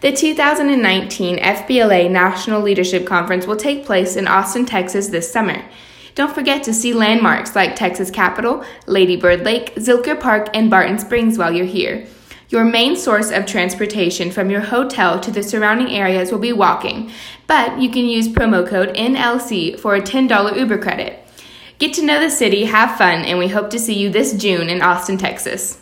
The 2019 FBLA National Leadership Conference will take place in Austin, Texas this summer. Don't forget to see landmarks like Texas Capitol, Lady Bird Lake, Zilker Park, and Barton Springs while you're here. Your main source of transportation from your hotel to the surrounding areas will be walking, but you can use promo code NLC for a $10 Uber credit. Get to know the city, have fun, and we hope to see you this June in Austin, Texas.